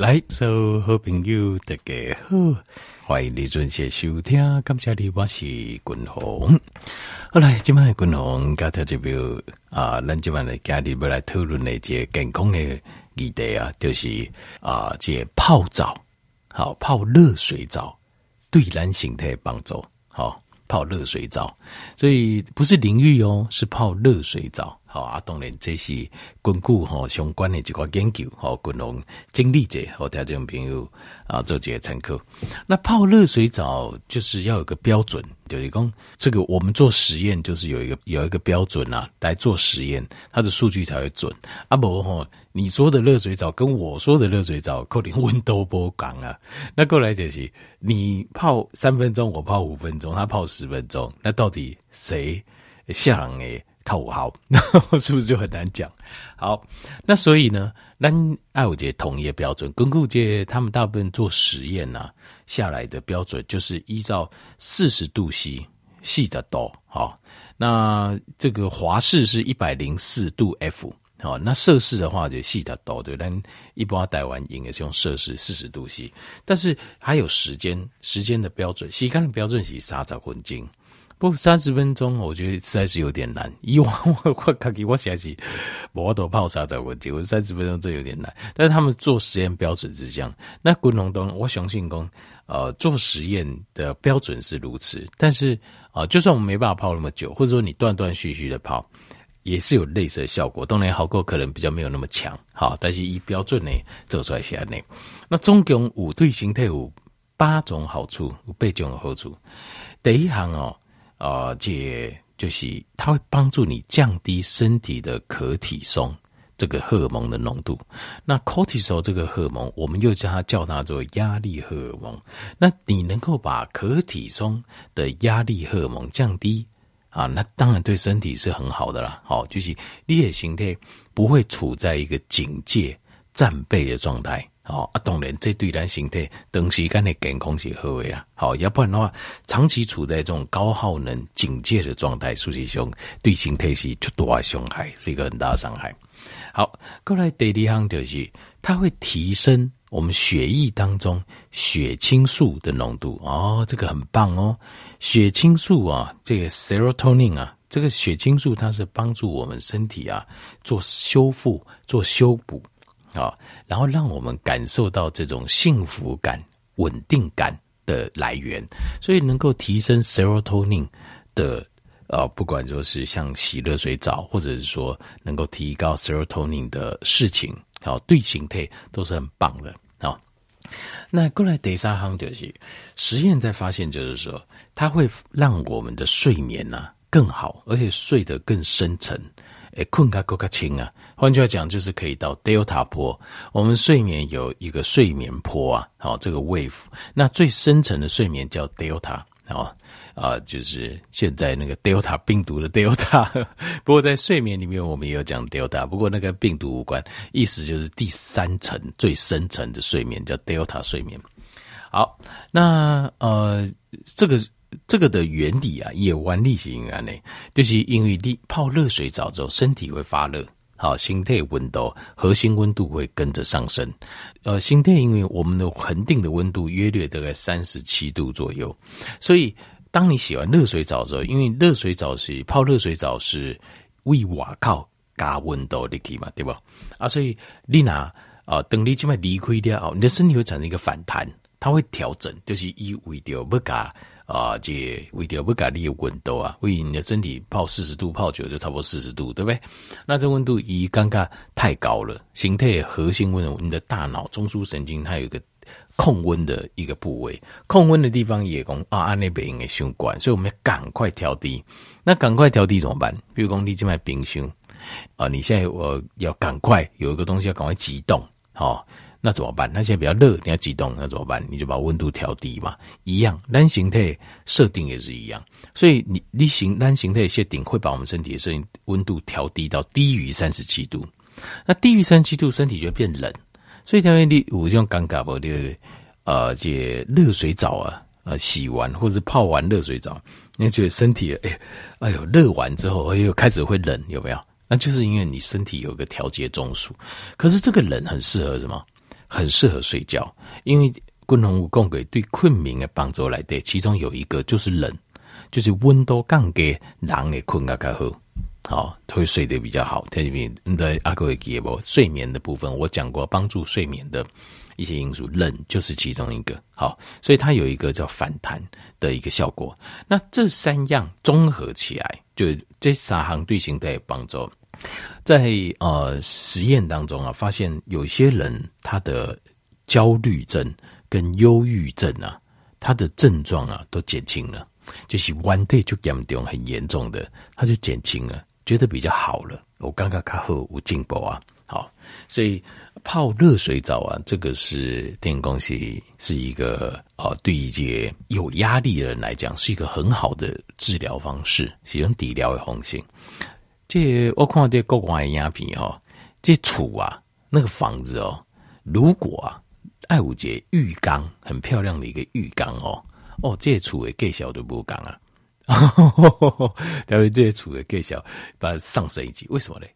来，所有好朋友大家好，欢迎你准时收听，感谢你，我是君鸿。好来，今晚君鸿跟大家表啊，咱今晚来家里要来讨论的这个健康的议题啊，就是啊，这个泡澡，好泡热水澡对咱身体帮助，好泡热水澡，所以不是淋浴哦，是泡热水澡。好啊，当然这是根据吼相关的一个研究，吼，共同经历者和听众朋友啊做这个参考。那泡热水澡就是要有个标准，就是讲这个我们做实验就是有一个有一个标准啊，来做实验，它的数据才会准。啊不哈，你说的热水澡跟我说的热水澡可能温度不同啊。那过来就是你泡三分钟，我泡五分钟，他泡十分钟，那到底谁像诶？套好，是不是就很难讲？好，那所以呢，那爱有这统一的标准，根据这他们大部分做实验呢、啊、下来的标准，就是依照四十度 C 细的度，好，那这个华氏是一百零四度 F，好，那摄氏的话就细的多对，但一般台湾应该是用摄氏四十度 C，但是还有时间时间的标准，时间的标准是三十分钟。不，三十分钟，我觉得实在是有点难。以往我我看给我写起，我都泡三十分钟，我三十分钟这有点难。但是他们做实验标准是这样。那滚龙东，我相信讲，呃，做实验的标准是如此。但是啊、呃，就算我们没办法泡那么久，或者说你断断续续的泡，也是有类似的效果。当然，好过可能比较没有那么强。好，但是以标准呢做出来下呢。那总共五对形态有八种好处，有八种好处。第一行哦。啊，这就是它会帮助你降低身体的可体松这个荷尔蒙的浓度。那 cortisol 这个荷尔蒙，我们又叫它叫它做压力荷尔蒙。那你能够把可体松的压力荷尔蒙降低啊，那当然对身体是很好的啦。好，就是你的形态不会处在一个警戒战备的状态。哦，啊，当然，这对咱身体长时间的健康是好的啊。好，要不然的话，长期处在这种高耗能警戒的状态，实际上对身体是出大的伤害，是一个很大的伤害。好，过来第二项就是，它会提升我们血液当中血清素的浓度。哦，这个很棒哦，血清素啊，这个 serotonin 啊，这个血清素它是帮助我们身体啊做修复、做修补。啊，然后让我们感受到这种幸福感、稳定感的来源，所以能够提升 serotonin 的，呃，不管说是像洗热水澡，或者是说能够提高 serotonin 的事情，好，对形态都是很棒的。好，那过来第三行就是实验在发现，就是说它会让我们的睡眠呢、更好，而且睡得更深沉。诶，困个够个轻啊！换句话讲，就是可以到 delta 波。我们睡眠有一个睡眠波啊，好，这个 wave。那最深层的睡眠叫 delta，好啊，就是现在那个 delta 病毒的 delta。不过在睡眠里面，我们也有讲 delta，不过那个病毒无关，意思就是第三层最深层的睡眠叫 delta 睡眠。好，那呃，这个。这个的原理啊，也原理是因为呢，就是因为你泡热水澡之后，身体会发热，好，心态温度、核心温度会跟着上升。呃，心态因为我们的恒定的温度约略大概三十七度左右，所以当你洗完热水澡之后，因为热水澡是泡热水澡是为瓦靠加温度的起嘛，对吧？啊，所以你拿啊，等你这么离开掉，你的身体会产生一个反弹，它会调整，就是以为掉不加。啊，这为了不改你的温度啊，为你的身体泡四十度泡久就差不多四十度，对不对？那这温度一尴尬太高了，形态核心温度，你的大脑中枢神经它有一个控温的一个部位，控温的地方也讲啊，按那边应该循环，所以我们要赶快调低。那赶快调低怎么办？比如讲你这边冰箱啊，你现在我要赶快有一个东西要赶快急冻，好、哦。那怎么办？那现在比较热，你要急冻，那怎么办？你就把温度调低嘛，一样。单形态设定也是一样，所以你你形单形态设定会把我们身体的设温度调低到低于三十七度。那低于三十七度，身体就会变冷。所以，因为你我用尴尬不的呃，这热水澡啊，呃，洗完或者泡完热水澡，你觉得身体哎哎呦热完之后，哎呦开始会冷，有没有？那就是因为你身体有个调节中枢。可是这个冷很适合什么？很适合睡觉，因为滚红五共给对困眠的帮助来的，其中有一个就是冷，就是温度降低，人的困觉较好，好，会睡得比较好。特别对阿哥会记不？睡眠的部分我讲过，帮助睡眠的一些因素，冷就是其中一个。好，所以它有一个叫反弹的一个效果。那这三样综合起来，就这三行对形的帮助。在呃实验当中啊，发现有些人他的焦虑症跟忧郁症啊，他的症状啊都减轻了，就是 one day 就严重很严重的，他就减轻了，觉得比较好了。我刚刚看后无进步啊，好，所以泡热水澡啊，这个是电工系是一个呃对一些有压力的人来讲是一个很好的治疗方式，使用底疗的红性。这我看到这国外的影片哦，这厝啊，那个房子哦，如果啊，爱有一个浴缸，很漂亮的一个浴缸哦，哦，这厝的介绍都不讲啊，因为这些处的介绍把它上升一级，为什么呢？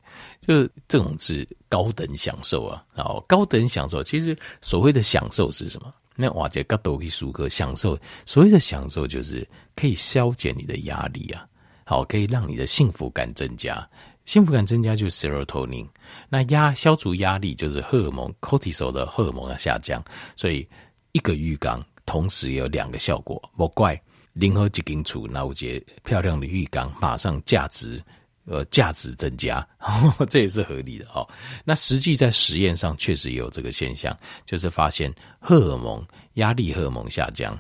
就是这种是高等享受啊，然后高等享受，其实所谓的享受是什么？那哇，这个都可以舒克享受，所谓的享受就是可以消减你的压力啊。好，可以让你的幸福感增加。幸福感增加就是 serotonin，那压消除压力就是荷尔蒙 cortisol 的荷尔蒙要下降。所以一个浴缸同时有两个效果，莫怪零和几斤处，那我觉漂亮的浴缸马上价值呃价值增加呵呵，这也是合理的哦。那实际在实验上确实有这个现象，就是发现荷尔蒙压力荷尔蒙下降，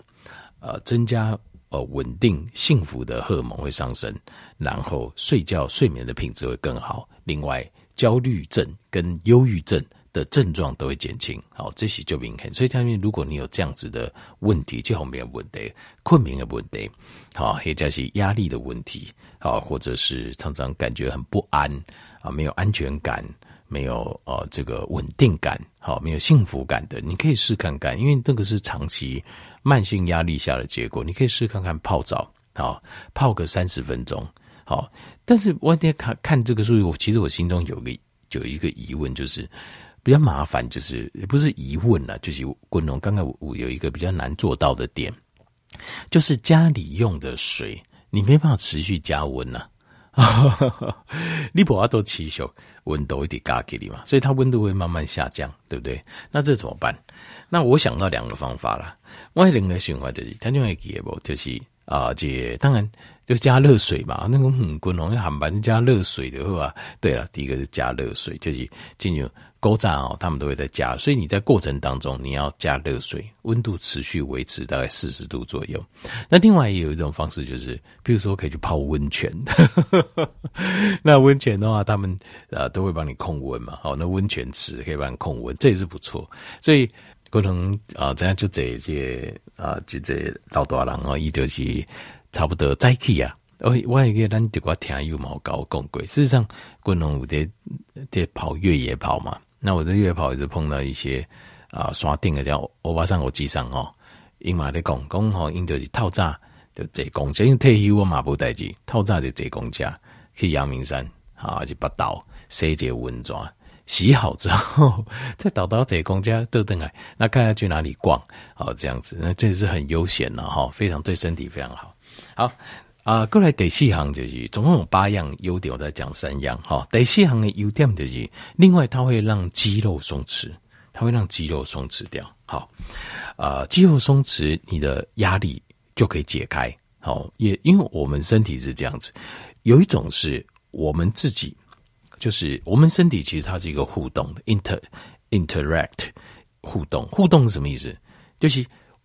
呃增加。呃，稳定幸福的荷尔蒙会上升，然后睡觉睡眠的品质会更好。另外，焦虑症跟忧郁症的症状都会减轻。好，这些就明显。所以，他们如果你有这样子的问题，就后面问题，困眠的问题，好，或者是压力的问题，好，或者是常常感觉很不安啊，没有安全感，没有呃这个稳定感，好，没有幸福感的，你可以试看看，因为这个是长期。慢性压力下的结果，你可以试看看泡澡，好，泡个三十分钟，好。但是我得看看这个数据，我其实我心中有个有一个疑问，就是比较麻烦，就是也不是疑问啦，就是滚龙刚刚我有一个比较难做到的点，就是家里用的水，你没办法持续加温呐。你不要多持续温度一点加给你嘛，所以它温度会慢慢下降，对不对？那这怎么办？那我想到两个方法了。外人的循环就是，他就会给不，就是啊，这当然就加热水嘛。那个很滚龙航班加热水的话，对了，第一个是加热水，就是进入勾站哦，他们都会在加。所以你在过程当中你要加热水，温度持续维持大概四十度左右。那另外也有一种方式，就是比如说可以去泡温泉。那温泉的话，他们啊都会帮你控温嘛。好，那温泉池可以帮你控温，这也是不错。所以。可能啊，这样就这些啊，就这老大人哦，一就是差不多在起啊。我我一个咱这个听友毛高讲过，事实上，可能有在在跑越野跑嘛。那我在月跑也是碰到一些啊，刷顶的叫欧巴桑国际上哦，因嘛在讲讲吼，因就是透早就坐公车，因为退休我嘛不代志，透早就坐公车去阳明山啊，去北岛洗个温泉。洗好之后，再倒到这公家都等来，那看下去哪里逛？好，这样子，那这是很悠闲了哈，非常对身体非常好。好啊，过来第四行就是总共有八样优点，我再讲三样哈。第四行的优点就是，另外它会让肌肉松弛，它会让肌肉松弛掉。好啊，肌肉松弛，你的压力就可以解开。好，也因为我们身体是这样子，有一种是我们自己。就是我们身体其实它是一个互动的，inter interact 互动，互动是什么意思？就是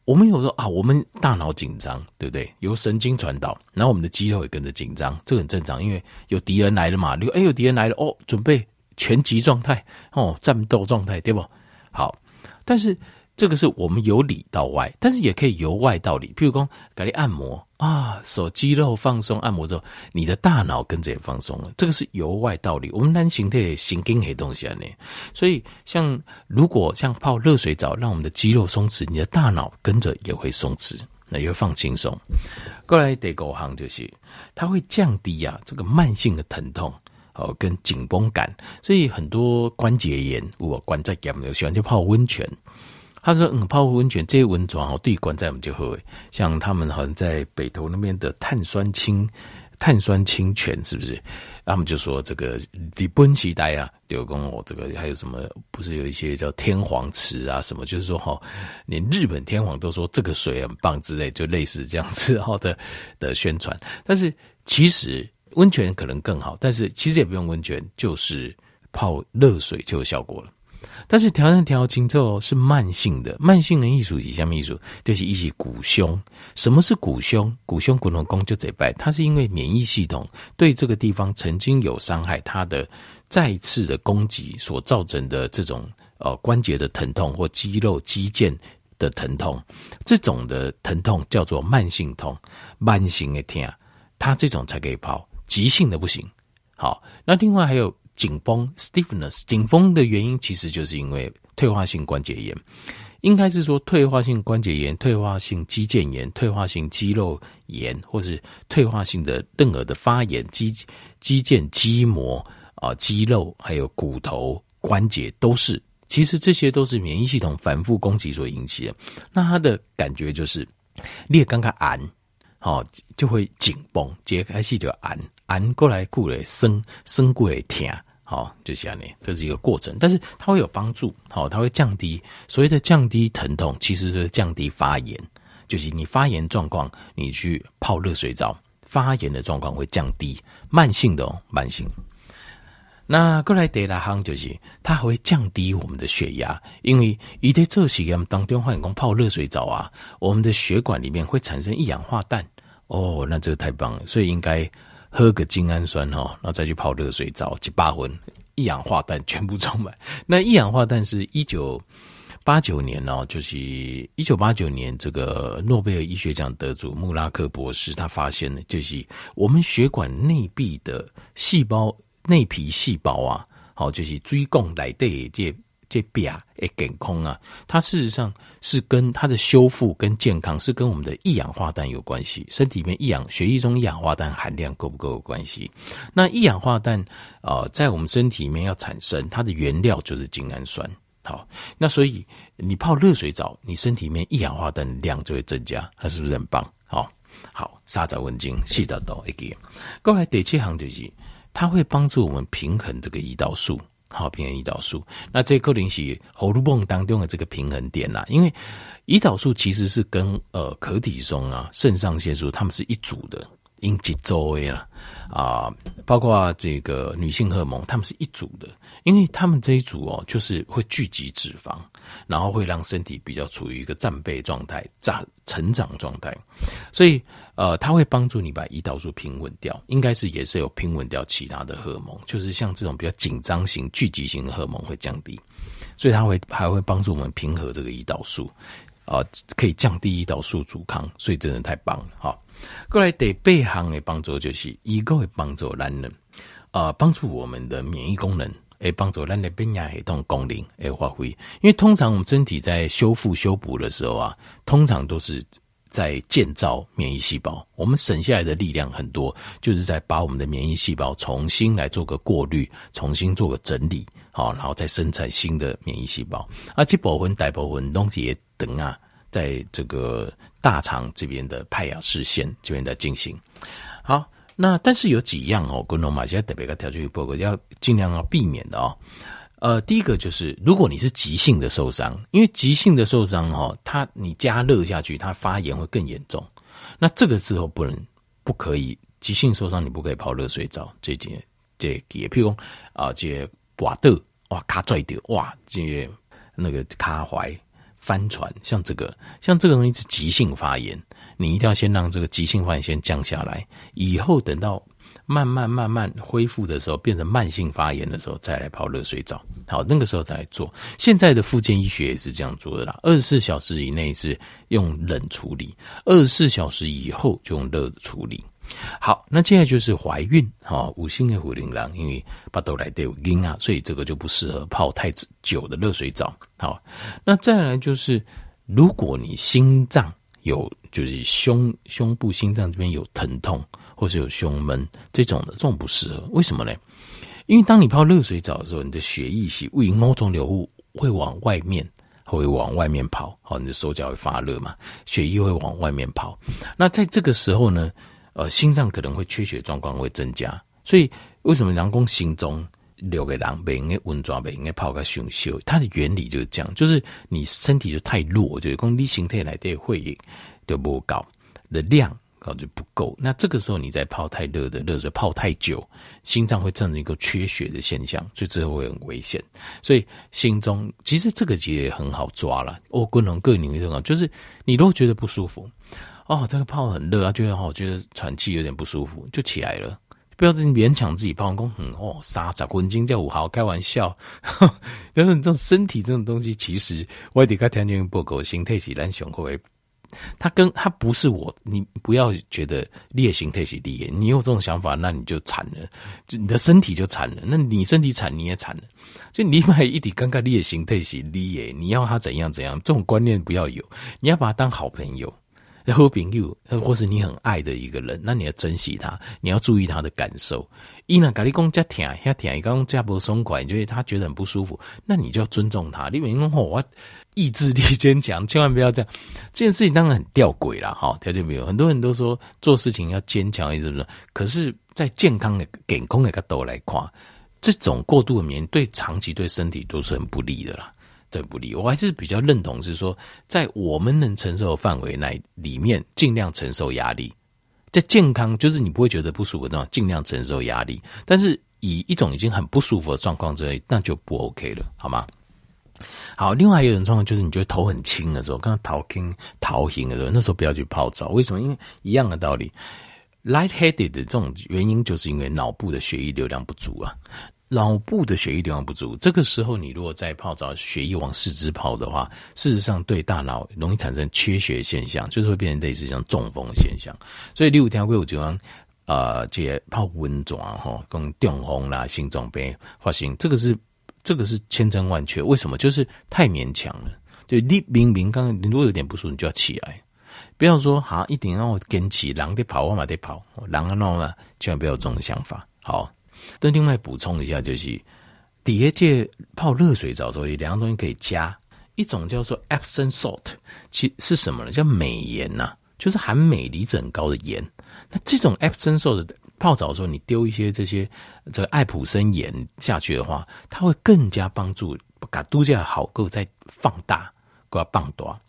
我们有时候啊，我们大脑紧张，对不对？由神经传导，然后我们的肌肉也跟着紧张，这很正常，因为有敌人来了嘛。哎，有敌人来了哦，准备全集状态哦，战斗状态，对不？好，但是。这个是我们由里到外，但是也可以由外到里。譬如说，给你按摩啊，手肌肉放松，按摩之后，你的大脑跟着也放松了。这个是由外到里。我们男性的神经黑东西啊，呢，所以像如果像泡热水澡，让我们的肌肉松弛，你的大脑跟着也会松弛，那也会放轻松。过来得狗行就是，它会降低啊这个慢性的疼痛。哦，跟紧绷感，所以很多关节炎，我关节炎有喜欢去泡温泉。他说：“嗯，泡温泉这些温泉哦，对关在我们就会像他们好像在北投那边的碳酸氢碳酸氢泉，是不是？他们就说这个日本时代啊，有跟我这个还有什么？不是有一些叫天皇池啊什么？就是说哈，连日本天皇都说这个水很棒之类，就类似这样子好的的宣传。但是其实。”温泉可能更好，但是其实也不用温泉，就是泡热水就有效果了。但是调整调经之后是慢性的，慢性的艺术是什么艺术？就是一些骨胸。什么是骨胸？骨胸骨龙宫就这拜，它是因为免疫系统对这个地方曾经有伤害，它的再次的攻击所造成的这种呃关节的疼痛或肌肉肌腱的疼痛，这种的疼痛叫做慢性痛，慢性的痛，它这种才可以泡。急性的不行，好，那另外还有紧绷 （stiffness），紧绷的原因其实就是因为退化性关节炎，应该是说退化性关节炎、退化性肌腱炎、退化性肌肉炎，或是退化性的任何的发炎，肌肌腱、肌膜啊、肌肉还有骨头关节都是，其实这些都是免疫系统反复攻击所引起的。那它的感觉就是裂刚刚按。好，就会紧绷，解开气就按按过来，过来生生过来疼，好，就这样呢，这是一个过程，但是它会有帮助，好，它会降低所谓的降低疼痛，其实是降低发炎，就是你发炎状况，你去泡热水澡，发炎的状况会降低，慢性的哦，慢性。那过来第二项就是，它还会降低我们的血压，因为一在这实验当中，发现讲泡热水澡啊，我们的血管里面会产生一氧化氮。哦，那这个太棒了，所以应该喝个精氨酸哦，然后再去泡热水澡，去八分一氧化氮全部充满。那一氧化氮是一九八九年哦，就是一九八九年这个诺贝尔医学奖得主穆拉克博士他发现的，就是我们血管内壁的细胞。内皮细胞啊，好，就是追供来对这这表诶，健康啊，它事实上是跟它的修复跟健康是跟我们的一氧化氮有关系，身体里面一氧血液中一氧化氮含量够不够有关系。那一氧化氮啊、在我们身体里面要产生，它的原料就是精氨酸。好，那所以你泡热水澡，你身体里面一氧化氮量就会增加，它是不是很棒？好，好，沙枣文精细到到一点，过来第七行就是。它会帮助我们平衡这个胰岛素，好，平衡胰岛素。那这个灵是荷尔蒙当中的这个平衡点啦，因为胰岛素其实是跟呃可体松啊、肾上腺素它们是一组的。因几周围啊啊，包括这个女性荷尔蒙，它们是一组的，因为它们这一组哦，就是会聚集脂肪，然后会让身体比较处于一个战备状态、长成长状态，所以呃，它会帮助你把胰岛素平稳掉，应该是也是有平稳掉其他的荷尔蒙，就是像这种比较紧张型、聚集型的荷尔蒙会降低，所以它会还会帮助我们平和这个胰岛素啊，可以降低胰岛素阻抗，所以真的太棒了哈。过来第八项的帮助就是，一个会帮助男人，啊，帮助我们的免疫功能，诶，帮助咱的免疫系统功能诶发挥。因为通常我们身体在修复修补的时候啊，通常都是在建造免疫细胞。我们省下来的力量很多，就是在把我们的免疫细胞重新来做个过滤，重新做个整理，好，然后再生产新的免疫细胞。啊，这部分大部分东西也等啊。在这个大肠这边的派雅视线这边在进行，好，那但是有几样哦，跟罗马现在特别个调节报告要尽量要避免的哦。呃，第一个就是如果你是急性的受伤，因为急性的受伤哦，它你加热下去，它发炎会更严重。那这个时候不能不可以急性受伤，你不可以泡热水澡。这件这也譬如说啊，这刮的哇卡拽的哇，这那个卡怀。翻船，像这个，像这个东西是急性发炎，你一定要先让这个急性发炎先降下来，以后等到慢慢慢慢恢复的时候，变成慢性发炎的时候，再来泡热水澡。好，那个时候再来做。现在的复健医学也是这样做的啦，二十四小时以内是用冷处理，二十四小时以后就用热处理。好，那接下来就是怀孕哈，五星的虎铃兰，因为巴豆来有阴啊，所以这个就不适合泡太久的热水澡。好，那再来就是，如果你心脏有，就是胸胸部心脏这边有疼痛，或是有胸闷这种的，这种不适合。为什么呢？因为当你泡热水澡的时候，你的血液是胃某种流物会往外面，会往外面跑，好，你的手脚会发热嘛，血液会往外面跑。那在这个时候呢，呃，心脏可能会缺血状况会增加。所以为什么人工心中六个人不应该温抓，不应该泡个熊秀？它的原理就是这样，就是你身体就太弱，就是讲你身体来的会议就不高的量。搞就不够，那这个时候你再泡太热的热水泡太久，心脏会造成一个缺血的现象，所以之后会很危险。所以心中其实这个其实也很好抓了。哦，各种各领域都好，就是你如果觉得不舒服，哦，这个泡很热啊，觉得哦，觉得喘气有点不舒服，就起来了，不要自己勉强自己泡功。嗯，哦，三十分钟叫五毫，开玩笑。但是你这种身体这种东西，其实我得跟条件报告，心态是咱上好的。他跟他不是我，你不要觉得劣行特洗低，你有这种想法，那你就惨了，就你的身体就惨了。那你身体惨，你也惨了。就你买一点刚刚烈性特洗低，你要他怎样怎样，这种观念不要有。你要把他当好朋友，好朋友，或是你很爱的一个人，那你要珍惜他，你要注意他的感受。伊那咖喱公加甜，加甜，伊刚加不松快，就是他觉得很不舒服，那你就要尊重他。你别说我。意志力坚强，千万不要这样。这件事情当然很吊诡了，哈，条件没有。很多人都说做事情要坚强，是不是？可是，在健康的、健康的角度来看，这种过度的免疫对长期对身体都是很不利的啦，很不利。我还是比较认同是说，在我们能承受的范围内里面，尽量承受压力。在健康，就是你不会觉得不舒服的，尽量承受压力。但是以一种已经很不舒服的状况之类，那就不 OK 了，好吗？好，另外一种状况就是你觉得头很轻的时候，刚刚头轻头型的时候，那时候不要去泡澡。为什么？因为一样的道理，lightheaded 的这种原因就是因为脑部的血液流量不足啊。脑部的血液流量不足，这个时候你如果再泡澡，血液往四肢跑的话，事实上对大脑容易产生缺血现象，就是会变成类似像中风现象。所以，你有听过有这样啊，这泡温泉哈，跟中风啦、心脏病发生，这个是。这个是千真万确，为什么？就是太勉强了。就你明明刚刚你如果有点不舒服，你就要起来，不要说哈一定让我跟起，狼得跑，我马得跑，狼啊闹啊，千万不要有这种想法。好，但另外补充一下，就是底下这泡热水澡的时候，有两样东西可以加，一种叫做 Epsom salt，其是什么呢？叫镁盐呐，就是含镁离子很高的盐。那这种 Epsom salt。泡澡的时候，你丢一些这些这个艾普森盐下去的话，它会更加帮助把度假好够再放大，够放大。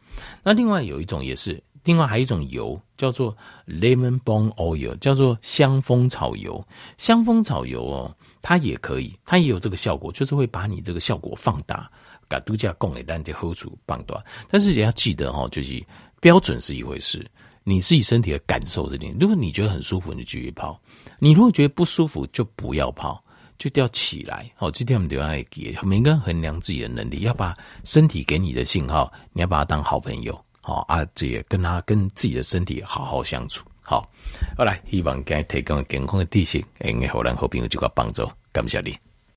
那另外有一种也是，另外还有一种油叫做 lemon balm oil，叫做香蜂草油。香蜂草油哦，它也可以，它也有这个效果，就是会把你这个效果放大，把度假供给让你喝出放大。但是也要记得哈，就是标准是一回事。你自己身体的感受这点，如果你觉得很舒服，你就继续泡；你如果觉得不舒服，就不要泡，就要起来。好，今天我们都要给每个人衡量自己的能力，要把身体给你的信号，你要把它当好朋友。好啊，这也跟他跟自己的身体好好相处。好，好来，希望今天提供健康的知识，会给后人好朋友就个帮助。感谢你。